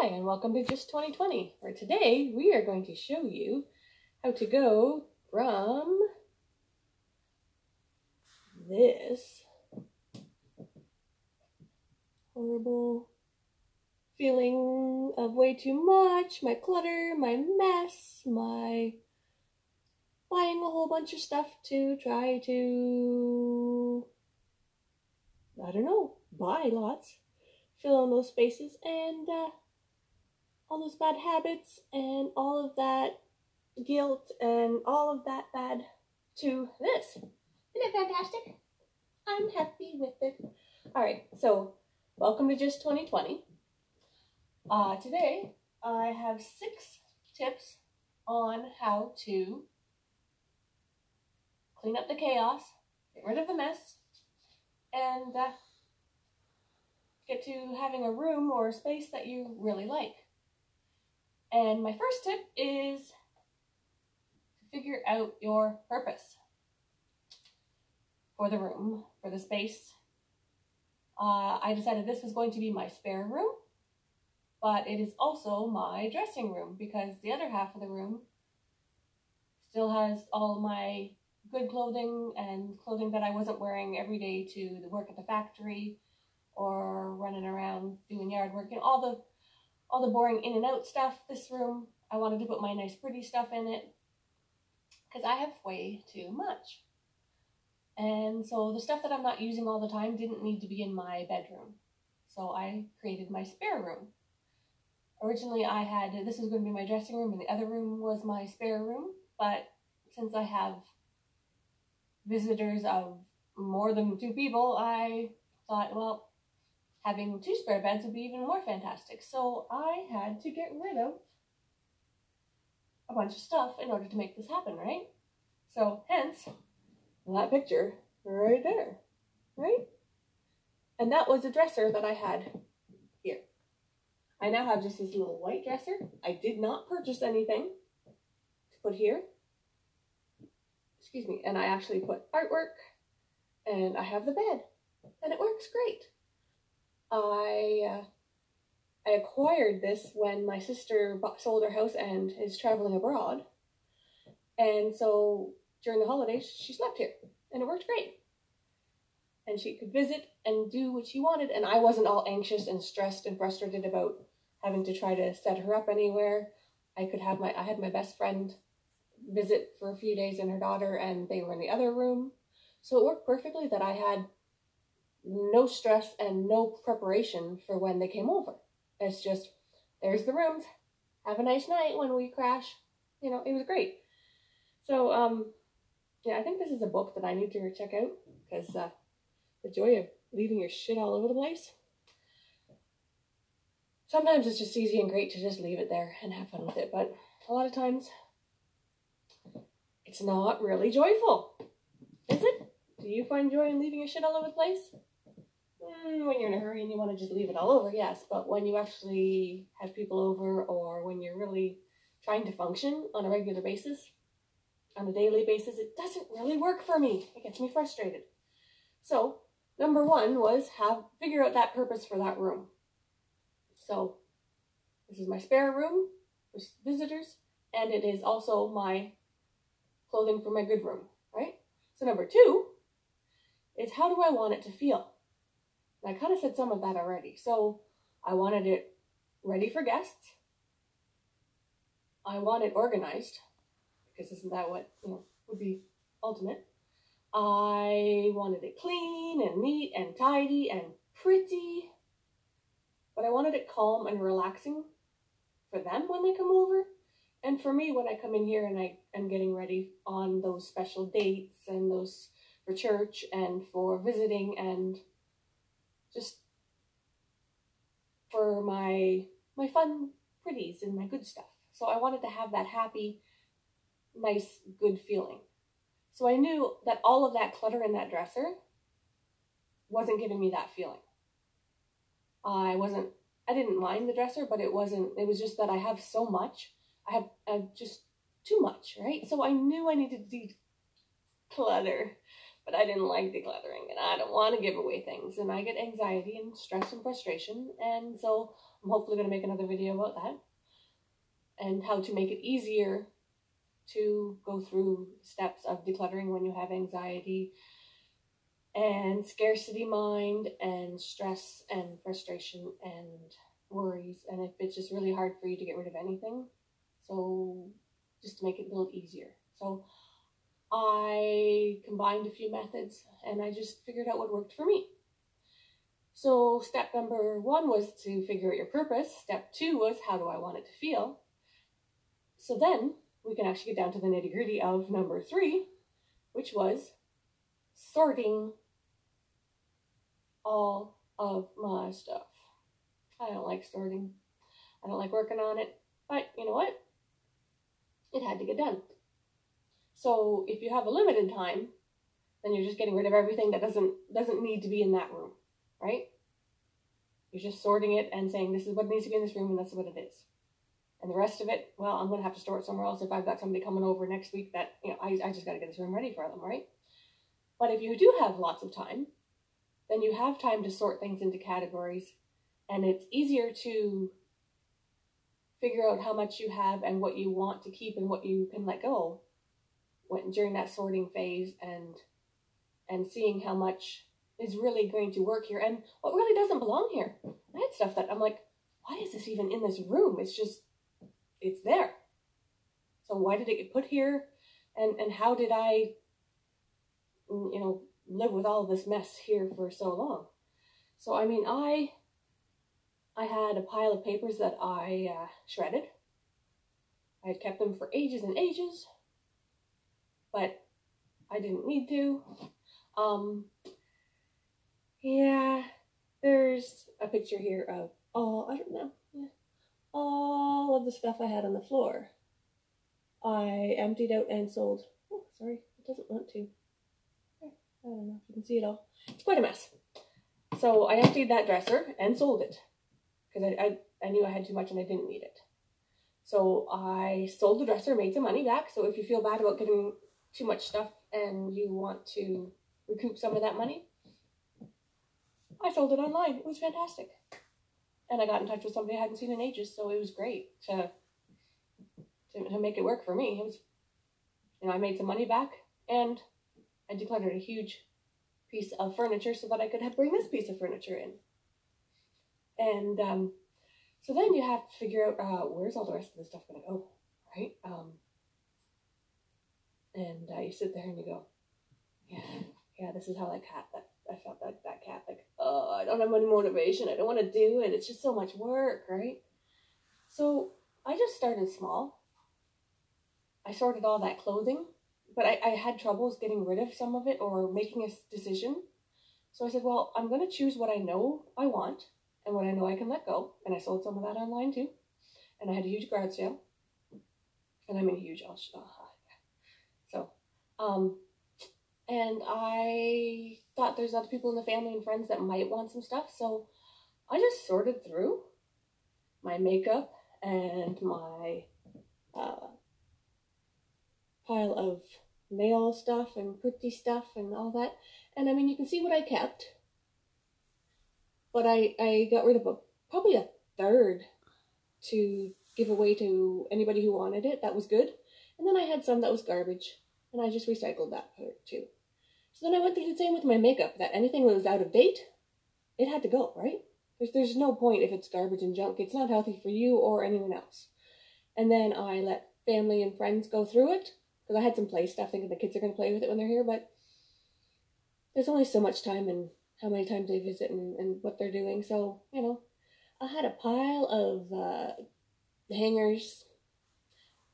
Hi, and welcome to Just 2020, where today we are going to show you how to go from this horrible feeling of way too much, my clutter, my mess, my buying a whole bunch of stuff to try to, I don't know, buy lots, fill in those spaces, and uh, all those bad habits and all of that guilt and all of that bad to this. Isn't it fantastic? I'm happy with it. All right, so welcome to Just 2020. Uh, today I have six tips on how to clean up the chaos, get rid of the mess, and uh, get to having a room or a space that you really like. And my first tip is to figure out your purpose for the room, for the space. Uh, I decided this was going to be my spare room, but it is also my dressing room because the other half of the room still has all my good clothing and clothing that I wasn't wearing every day to the work at the factory or running around doing yard work and all the all the boring in and out stuff. This room, I wanted to put my nice pretty stuff in it because I have way too much. And so the stuff that I'm not using all the time didn't need to be in my bedroom. So I created my spare room. Originally I had, this was going to be my dressing room and the other room was my spare room. But since I have visitors of more than two people, I thought, well, having two spare beds would be even more fantastic. So I had to get rid of a bunch of stuff in order to make this happen, right? So hence that picture right there, right? And that was a dresser that I had here. I now have just this little white dresser. I did not purchase anything to put here. Excuse me. And I actually put artwork and I have the bed and it works great. I uh, I acquired this when my sister sold her house and is traveling abroad, and so during the holidays she slept here, and it worked great. And she could visit and do what she wanted, and I wasn't all anxious and stressed and frustrated about having to try to set her up anywhere. I could have my I had my best friend visit for a few days and her daughter, and they were in the other room, so it worked perfectly that I had no stress and no preparation for when they came over. It's just, there's the rooms. Have a nice night when we crash. You know, it was great. So, um, yeah, I think this is a book that I need to check out because uh, the joy of leaving your shit all over the place. Sometimes it's just easy and great to just leave it there and have fun with it, but a lot of times it's not really joyful. Is it? Do you find joy in leaving your shit all over the place? Mm, when you're in a hurry and you want to just leave it all over, yes. But when you actually have people over or when you're really trying to function on a regular basis, on a daily basis, it doesn't really work for me. It gets me frustrated. So, number one was have figure out that purpose for that room. So, this is my spare room for visitors, and it is also my clothing for my good room, right? So, number two is how do I want it to feel? I kind of said some of that already. So I wanted it ready for guests. I want it organized because isn't that what you know would be ultimate? I wanted it clean and neat and tidy and pretty, but I wanted it calm and relaxing for them when they come over, and for me when I come in here and I am getting ready on those special dates and those for church and for visiting and just for my my fun pretties and my good stuff. So I wanted to have that happy, nice, good feeling. So I knew that all of that clutter in that dresser wasn't giving me that feeling. I wasn't I didn't mind the dresser, but it wasn't it was just that I have so much. I have, I have just too much, right? So I knew I needed to declutter but I didn't like decluttering and I don't want to give away things and I get anxiety and stress and frustration and so I'm hopefully going to make another video about that and how to make it easier to go through steps of decluttering when you have anxiety and scarcity mind and stress and frustration and worries and if it's just really hard for you to get rid of anything so just to make it a little easier. So I combined a few methods and I just figured out what worked for me. So step number one was to figure out your purpose. Step two was how do I want it to feel? So then we can actually get down to the nitty gritty of number three, which was sorting all of my stuff. I don't like sorting. I don't like working on it, but you know what? It had to get done. So if you have a limited time, then you're just getting rid of everything that doesn't doesn't need to be in that room, right? You're just sorting it and saying this is what needs to be in this room and that's what it is. And the rest of it, well, I'm gonna have to store it somewhere else if I've got somebody coming over next week that, you know, I, I just gotta get this room ready for them, right? But if you do have lots of time, then you have time to sort things into categories and it's easier to figure out how much you have and what you want to keep and what you can let go when, during that sorting phase and and seeing how much is really going to work here and what really doesn't belong here. I had stuff that I'm like, why is this even in this room? It's just, it's there. So why did it get put here? And, and how did I, mm, you know, live with all this mess here for so long? So, I mean, I, I had a pile of papers that I uh, shredded. I had kept them for ages and ages but I didn't need to. Um, yeah, there's a picture here of all, I don't know, all of the stuff I had on the floor. I emptied out and sold. Oh, sorry, it doesn't want to. I don't know if you can see it all. It's quite a mess. So I emptied that dresser and sold it because I, I, I knew I had too much and I didn't need it. So I sold the dresser, made some money back. So if you feel bad about getting too much stuff and you want to recoup some of that money, I sold it online. It was fantastic. And I got in touch with somebody I hadn't seen in ages, so it was great to, to, to make it work for me. It was, you know, I made some money back and I decluttered a huge piece of furniture so that I could bring this piece of furniture in. And um, so then you have to figure out uh, where's all the rest of the stuff going to go, right? Um, and uh, you sit there and you go, yeah, yeah, this is how that cat, that I felt that that cat like, oh, I don't have any motivation. I don't want to do it. It's just so much work, right? So I just started small. I sorted all that clothing, but I, I had troubles getting rid of some of it or making a decision. So I said, well, I'm going to choose what I know I want and what I know I can let go. And I sold some of that online too. And I had a huge garage sale. And I mean huge, I'll, so, um, and I thought there's other people in the family and friends that might want some stuff. So I just sorted through my makeup and my uh, pile of nail stuff and pretty stuff and all that. And I mean, you can see what I kept. But I, I got rid of a, probably a third to give away to anybody who wanted it. That was good. And then I had some that was garbage, and I just recycled that part too. So then I went through the same with my makeup, that anything that was out of date, it had to go, right? There's, there's no point if it's garbage and junk. It's not healthy for you or anyone else. And then I let family and friends go through it, because I had some play stuff thinking the kids are going to play with it when they're here, but there's only so much time and how many times they visit and, and what they're doing. So, you know, I had a pile of uh, hangers,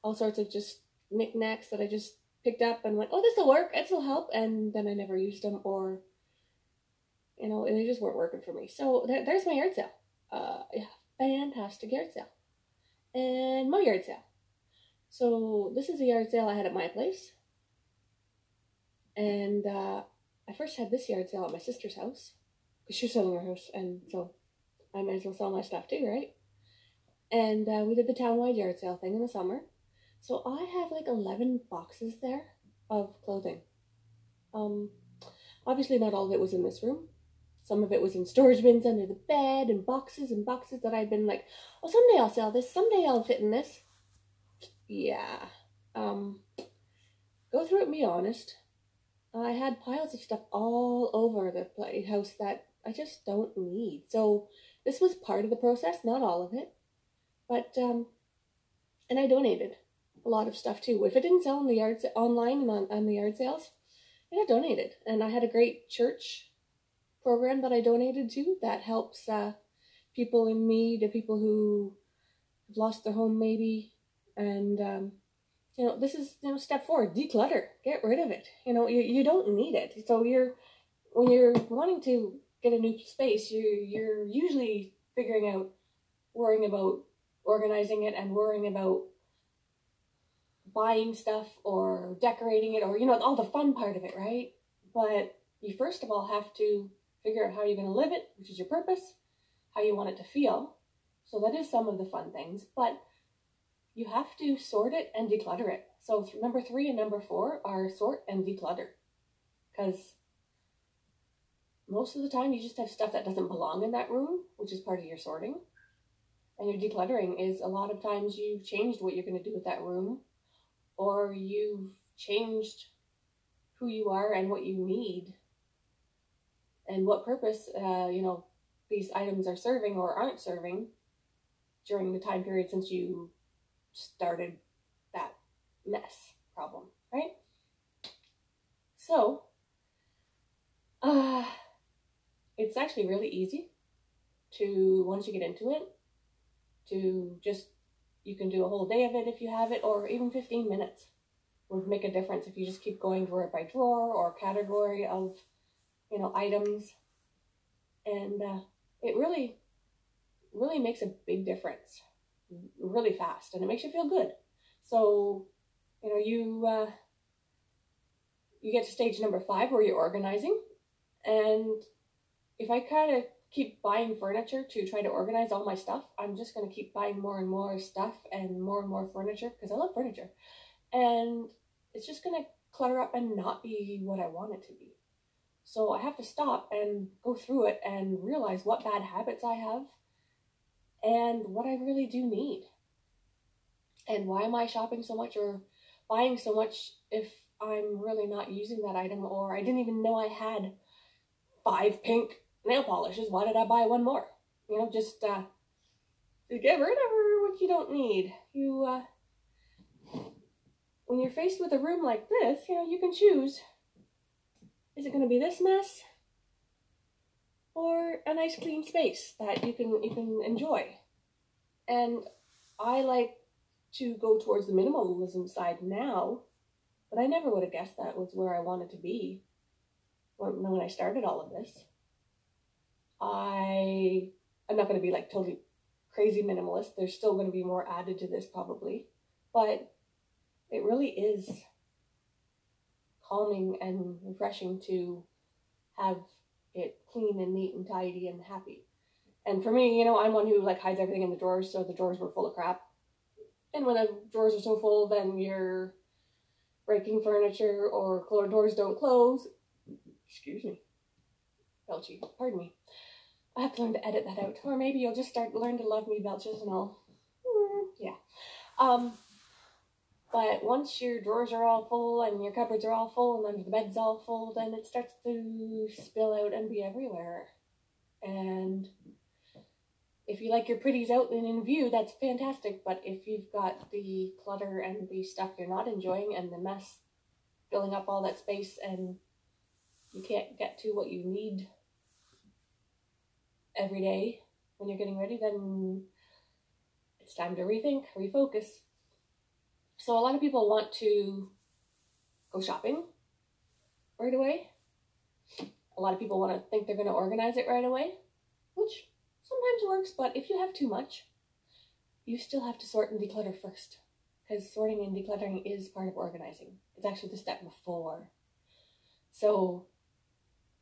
all sorts of just knickknacks that I just picked up and went, oh, this will work, this will help, and then I never used them or, you know, they just weren't working for me. So there, there's my yard sale. Uh, yeah, fantastic yard sale. And my yard sale. So this is a yard sale I had at my place. And uh, I first had this yard sale at my sister's house because she was selling her house, and so I might as well sell my stuff too, right? And uh, we did the townwide yard sale thing in the summer. So I have like 11 boxes there of clothing. Um, Obviously, not all of it was in this room. Some of it was in storage bins under the bed and boxes and boxes that I'd been like, oh, someday I'll sell this. Someday I'll fit in this. Yeah. Um, go through it be honest. I had piles of stuff all over the house that I just don't need. So this was part of the process, not all of it. But, um, and I donated a lot of stuff too. If it didn't sell on the yard online and on, the yard sales, I got donated. And I had a great church program that I donated to that helps uh, people in need, the people who have lost their home maybe. And, um, you know, this is, you know, step four, declutter, get rid of it. You know, you, you don't need it. So you're, when you're wanting to get a new space, you you're usually figuring out, worrying about organizing it and worrying about buying stuff or decorating it or, you know, all the fun part of it, right? But you first of all have to figure out how you're going to live it, which is your purpose, how you want it to feel. So that is some of the fun things, but you have to sort it and declutter it. So number three and number four are sort and declutter because most of the time you just have stuff that doesn't belong in that room, which is part of your sorting. And your decluttering is a lot of times you've changed what you're going to do with that room or you've changed who you are and what you need and what purpose uh, you know these items are serving or aren't serving during the time period since you started that mess problem right? So uh it's actually really easy to once you get into it to just you can do a whole day of it if you have it, or even 15 minutes would make a difference if you just keep going drawer by drawer or category of, you know, items. And uh, it really, really makes a big difference really fast and it makes you feel good. So, you know, you, uh, you get to stage number five where you're organizing. And if I kind of keep buying furniture to try to organize all my stuff. I'm just going to keep buying more and more stuff and more and more furniture because I love furniture. And it's just going to clutter up and not be what I want it to be. So I have to stop and go through it and realize what bad habits I have and what I really do need. And why am I shopping so much or buying so much if I'm really not using that item or I didn't even know I had five pink nail polishes. Why did I buy one more? You know, just uh, get rid of what you don't need. You, uh, when you're faced with a room like this, you know, you can choose. Is it going to be this mess? Or a nice clean space that you can you can enjoy. And I like to go towards the minimalism side now, but I never would have guessed that was where I wanted to be when, when I started all of this. I I'm not going to be like totally crazy minimalist. There's still going to be more added to this probably, but it really is calming and refreshing to have it clean and neat and tidy and happy. And for me, you know, I'm one who like hides everything in the drawers, so the drawers were full of crap. And when the drawers are so full, then you're breaking furniture or doors don't close. Excuse me. Belchy, pardon me. I have to learn to edit that out. Or maybe you'll just start learn to love me belches and all. Mm, yeah. Um, but once your drawers are all full and your cupboards are all full and under the bed's all full, then it starts to spill out and be everywhere. And if you like your pretties out and in view, that's fantastic. But if you've got the clutter and the stuff you're not enjoying and the mess filling up all that space and you can't get to what you need every day when you're getting ready, then it's time to rethink, refocus. So a lot of people want to go shopping right away. A lot of people want to think they're going to organize it right away, which sometimes works, but if you have too much, you still have to sort and declutter first. Because sorting and decluttering is part of organizing. It's actually the step before. So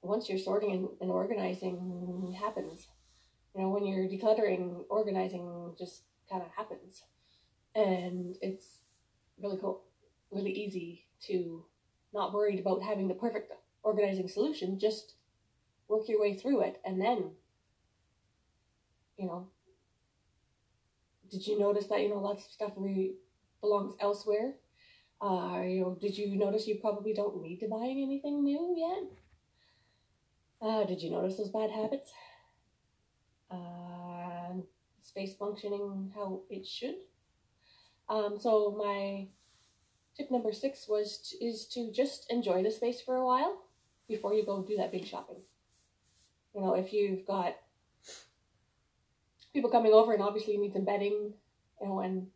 once you're sorting and, and organizing happens. You know, when you're decluttering, organizing just kind of happens. And it's really cool, really easy to not worried about having the perfect organizing solution. Just work your way through it and then, you know, did you notice that, you know, lots of stuff re- belongs elsewhere? Uh, you know, did you notice you probably don't need to buy anything new yet? Uh, did you notice those bad habits? Uh, space functioning how it should? Um, so my tip number six was is to just enjoy the space for a while before you go do that big shopping. You know, if you've got people coming over and obviously you need some bedding, you know, and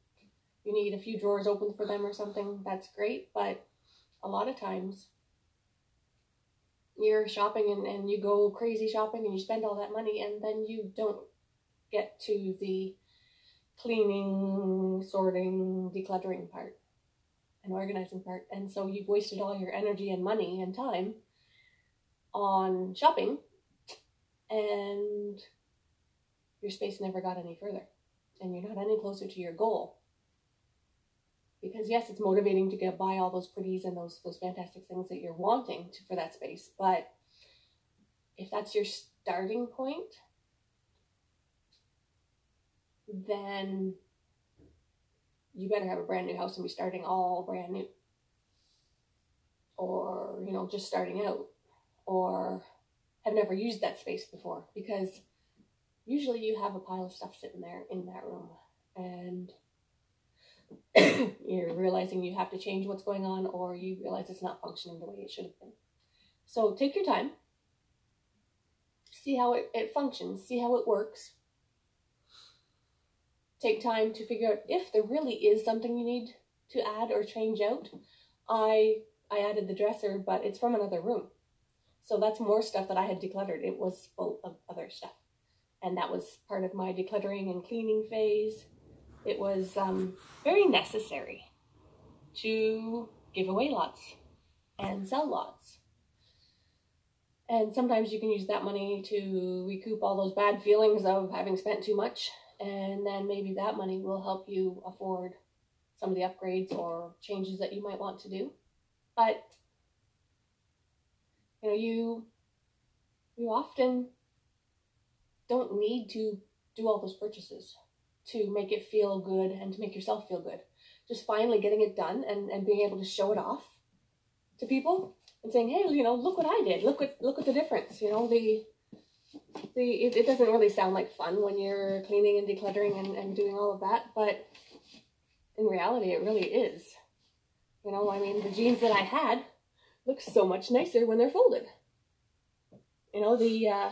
you need a few drawers open for them or something, that's great. But a lot of times you're shopping and, and you go crazy shopping and you spend all that money and then you don't get to the cleaning, sorting, decluttering part and organizing part. And so you've wasted all your energy and money and time on shopping and your space never got any further and you're not any closer to your goal because yes it's motivating to get buy all those pretties and those those fantastic things that you're wanting to, for that space. But if that's your starting point then you better have a brand new house and be starting all brand new. Or you know just starting out. Or have never used that space before. Because usually you have a pile of stuff sitting there in that room. And you're realizing you have to change what's going on or you realize it's not functioning the way it should have been. So take your time, see how it, it functions, see how it works. Take time to figure out if there really is something you need to add or change out. I I added the dresser, but it's from another room. So that's more stuff that I had decluttered. It was full of other stuff. And that was part of my decluttering and cleaning phase. It was um, very necessary to give away lots and sell lots. And sometimes you can use that money to recoup all those bad feelings of having spent too much. And then maybe that money will help you afford some of the upgrades or changes that you might want to do. But you know, you you often don't need to do all those purchases to make it feel good and to make yourself feel good. Just finally getting it done and, and being able to show it off to people and saying, hey, you know, look what I did. Look what look what the difference. You know, the the it, it doesn't really sound like fun when you're cleaning and decluttering and, and doing all of that, but in reality it really is. You know, I mean the jeans that I had look so much nicer when they're folded. You know, the uh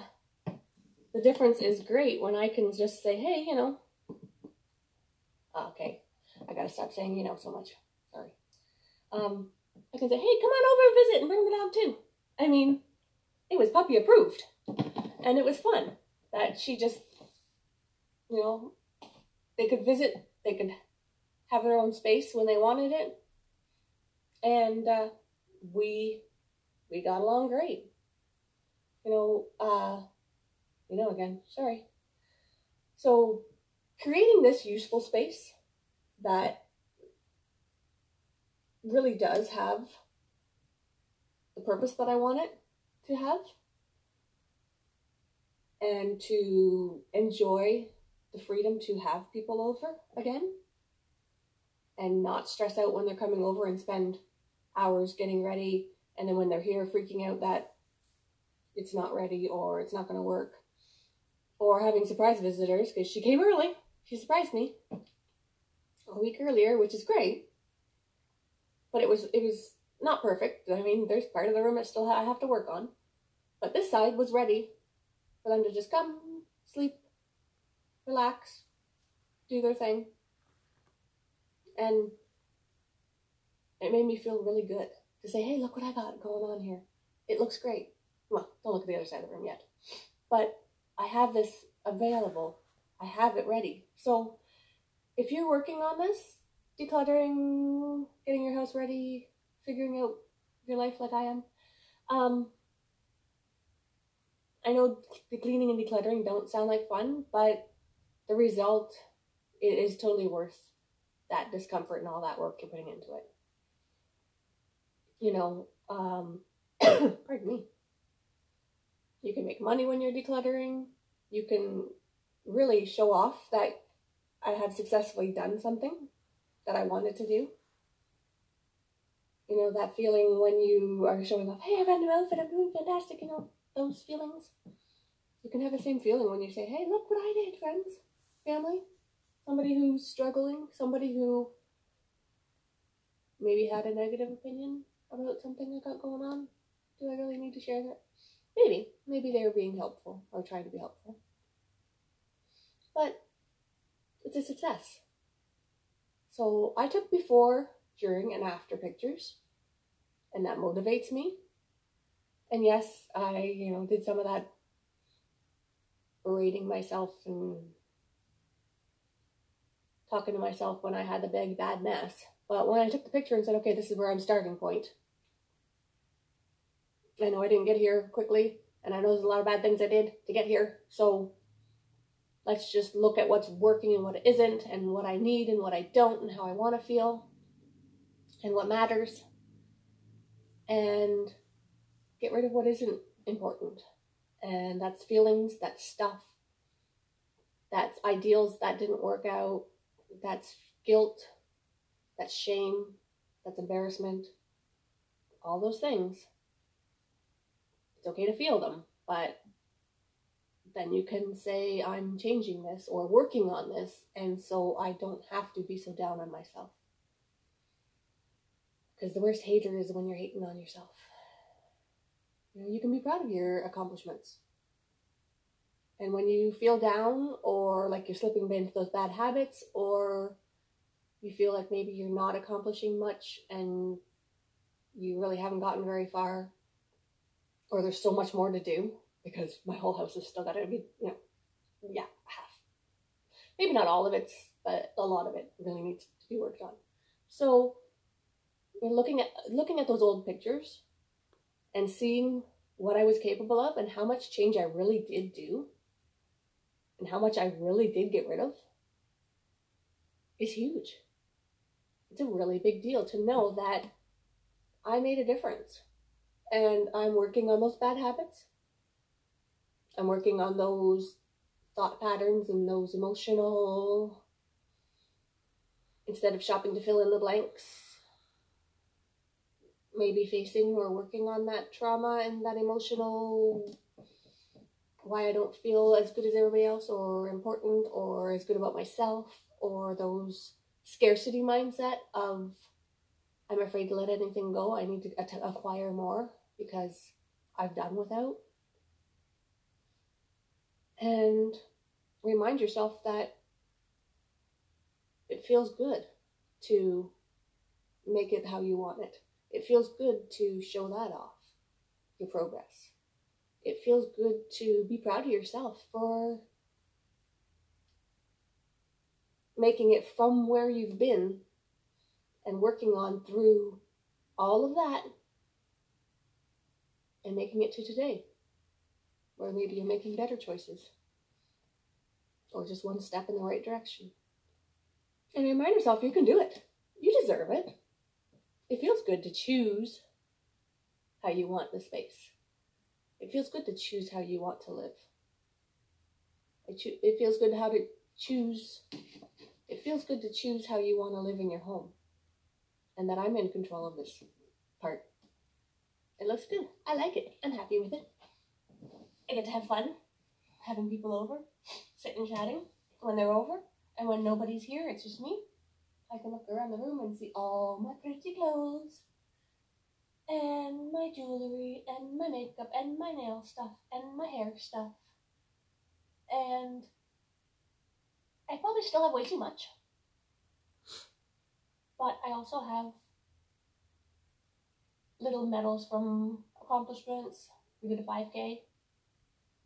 the difference is great when I can just say, hey, you know, okay, I gotta stop saying you know so much. Sorry. Um, I can say, hey, come on over and visit and bring the dog too. I mean, it was puppy approved, and it was fun that she just, you know, they could visit, they could have their own space when they wanted it, and uh, we we got along great. You know, uh, you know again, sorry. So creating this useful space that really does have the purpose that I want it to have and to enjoy the freedom to have people over again and not stress out when they're coming over and spend hours getting ready and then when they're here freaking out that it's not ready or it's not going to work or having surprise visitors because she came early she surprised me a week earlier which is great but it was it was not perfect i mean there's part of the room that still i have to work on but this side was ready for them to just come sleep relax do their thing and it made me feel really good to say, hey, look what I got going on here. It looks great. Well, don't look at the other side of the room yet. But I have this available. I have it ready. So if you're working on this, decluttering, getting your house ready, figuring out your life like I am, um, I know the cleaning and decluttering don't sound like fun, but the result it is totally worth that discomfort and all that work you're putting into it you know, um, pardon me. You can make money when you're decluttering. You can really show off that I have successfully done something that I wanted to do. You know, that feeling when you are showing off, hey, I got a new outfit, I'm doing fantastic, you know, those feelings. You can have the same feeling when you say, hey, look what I did, friends, family. Somebody who's struggling, somebody who maybe had a negative opinion about something I got going on. Do I really need to share that? Maybe. Maybe they were being helpful or trying to be helpful. But it's a success. So I took before, during, and after pictures, and that motivates me. And yes, I, you know, did some of that berating myself and talking to myself when I had the big bad mess. But when I took the picture and said, okay, this is where I'm starting point. I know I didn't get here quickly, and I know there's a lot of bad things I did to get here. So let's just look at what's working and what isn't, and what I need and what I don't, and how I want to feel, and what matters, and get rid of what isn't important. And that's feelings, that's stuff, that's ideals that didn't work out, that's guilt, that's shame, that's embarrassment, all those things. It's okay to feel them, but then you can say, I'm changing this or working on this, and so I don't have to be so down on myself. Because the worst hater is when you're hating on yourself. You know, you can be proud of your accomplishments. And when you feel down or like you're slipping into those bad habits or you feel like maybe you're not accomplishing much and you really haven't gotten very far or there's so much more to do because my whole house is still got to be, you know, yeah, half. Maybe not all of it, but a lot of it really needs to be worked on. So looking at looking at those old pictures and seeing what I was capable of and how much change I really did do and how much I really did get rid of is huge. It's a really big deal to know that I made a difference and I'm working on those bad habits. I'm working on those thought patterns and those emotional, instead of shopping to fill in the blanks, maybe facing or working on that trauma and that emotional why I don't feel as good as everybody else or important or as good about myself or those scarcity mindset of I'm afraid to let anything go. I need to acquire more because I've done without. And remind yourself that it feels good to make it how you want it. It feels good to show that off, your progress. It feels good to be proud of yourself for making it from where you've been and working on through all of that and making it to today. Or maybe you're making better choices. Or just one step in the right direction. And remind yourself you can do it. You deserve it. It feels good to choose how you want the space. It feels good to choose how you want to live. It, cho- it feels good how to choose. It feels good to choose how you want to live in your home. And that I'm in control of this part. It looks good. I like it. I'm happy with it. I get to have fun having people over, sitting and chatting when they're over, and when nobody's here, it's just me. I can look around the room and see all my pretty clothes, and my jewelry, and my makeup, and my nail stuff, and my hair stuff. And I probably still have way too much. But I also have little medals from accomplishments. We did a 5K.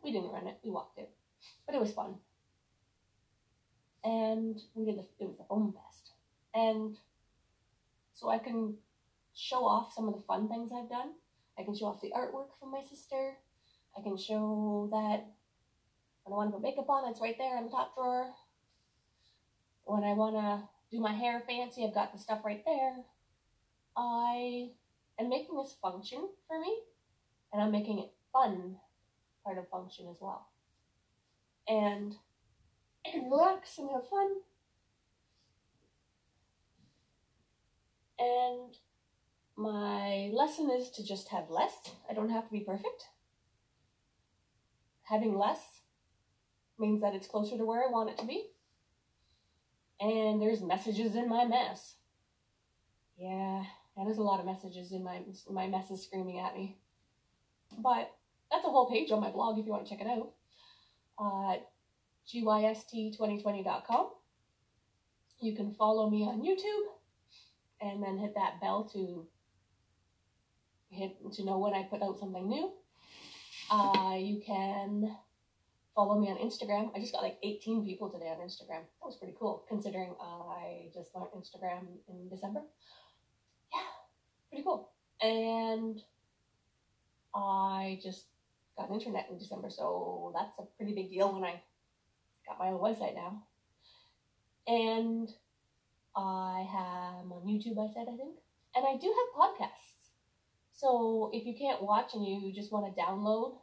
We didn't run it, we walked it. But it was fun. And we did the, it was the foam fest. And so I can show off some of the fun things I've done. I can show off the artwork from my sister. I can show that when I want to put makeup on, it's right there in the top drawer. When I want to do my hair fancy, I've got the stuff right there. I am making this function for me And I'm making it fun part of function as well. And can relax and have fun. And my lesson is to just have less. I don't have to be perfect. Having less means that it's closer to where I want it to be. And there's messages in my mess. Yeah, and there's a lot of messages in my my messes screaming at me. But that's a whole page on my blog if you want to check it out. Uh, gyst2020.com. You can follow me on YouTube and then hit that bell to hit to know when I put out something new. Uh, you can follow me on Instagram. I just got like 18 people today on Instagram. That was pretty cool considering I just learned Instagram in December. Yeah, pretty cool. And I just got internet in December, so that's a pretty big deal when I got my own website now. And I have on YouTube, I said, I think. And I do have podcasts. So if you can't watch and you just want to download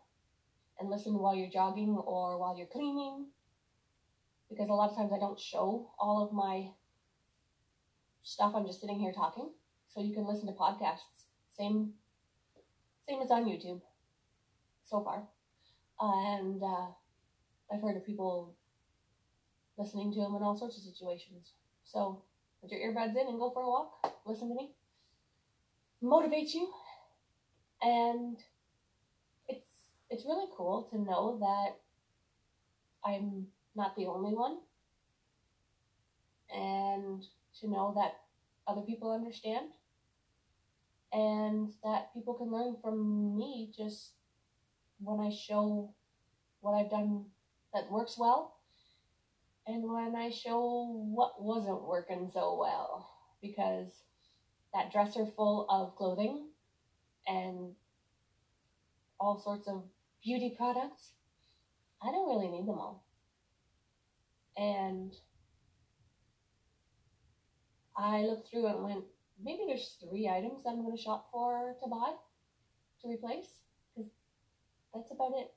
and listen while you're jogging or while you're cleaning, because a lot of times I don't show all of my stuff, I'm just sitting here talking. So you can listen to podcasts. Same same as on YouTube so far. and uh, I've heard of people listening to them in all sorts of situations. So put your earbuds in and go for a walk. Listen to me. Motivate you. And it's it's really cool to know that I'm not the only one. And to know that other people understand. And that people can learn from me just when I show what I've done that works well and when I show what wasn't working so well because that dresser full of clothing and all sorts of beauty products, I don't really need them all. And I looked through and went, maybe there's three items I'm going to shop for to buy, to replace, that's about it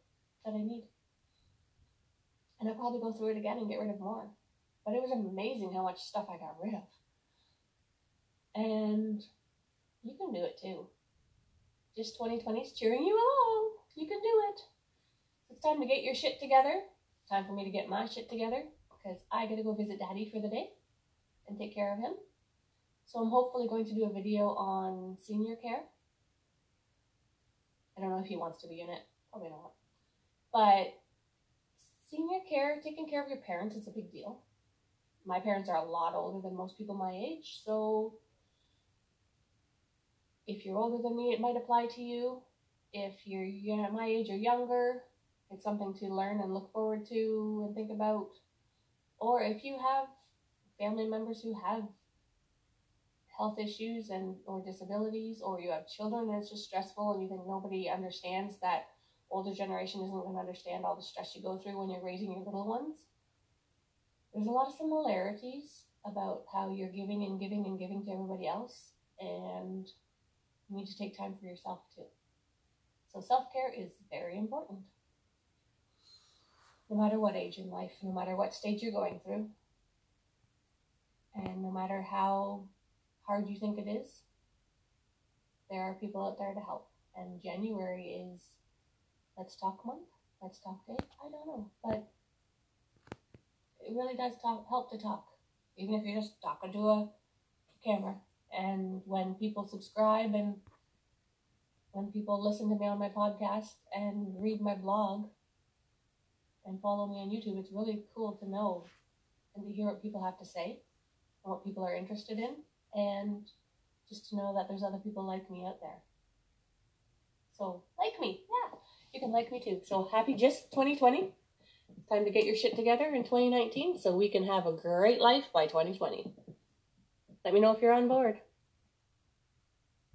that I need. And I'll probably go through it again and get rid of more. But it was amazing how much stuff I got rid of. And you can do it too. Just 2020 is cheering you along. You can do it. It's time to get your shit together. Time for me to get my shit together because I gotta go visit daddy for the day and take care of him. So I'm hopefully going to do a video on senior care. I don't know if he wants to be in it. Probably not. But senior care, taking care of your parents is a big deal. My parents are a lot older than most people my age, so if you're older than me, it might apply to you. If you're you know, my age or younger, it's something to learn and look forward to and think about. Or if you have family members who have health issues and or disabilities, or you have children and it's just stressful and you think nobody understands that older generation isn't going to understand all the stress you go through when you're raising your little ones. There's a lot of similarities about how you're giving and giving and giving to everybody else, and you need to take time for yourself too. So, self care is very important. No matter what age in life, no matter what stage you're going through, and no matter how hard you think it is, there are people out there to help. And January is Let's Talk Month, Let's Talk Day. I don't know, but it really does talk, help to talk, even if you're just talking to a camera. And when people subscribe and when people listen to me on my podcast and read my blog and follow me on YouTube, it's really cool to know and to hear what people have to say and what people are interested in, and just to know that there's other people like me out there. So, like me, you can like me too. So happy just 2020. Time to get your shit together in 2019 so we can have a great life by 2020. Let me know if you're on board.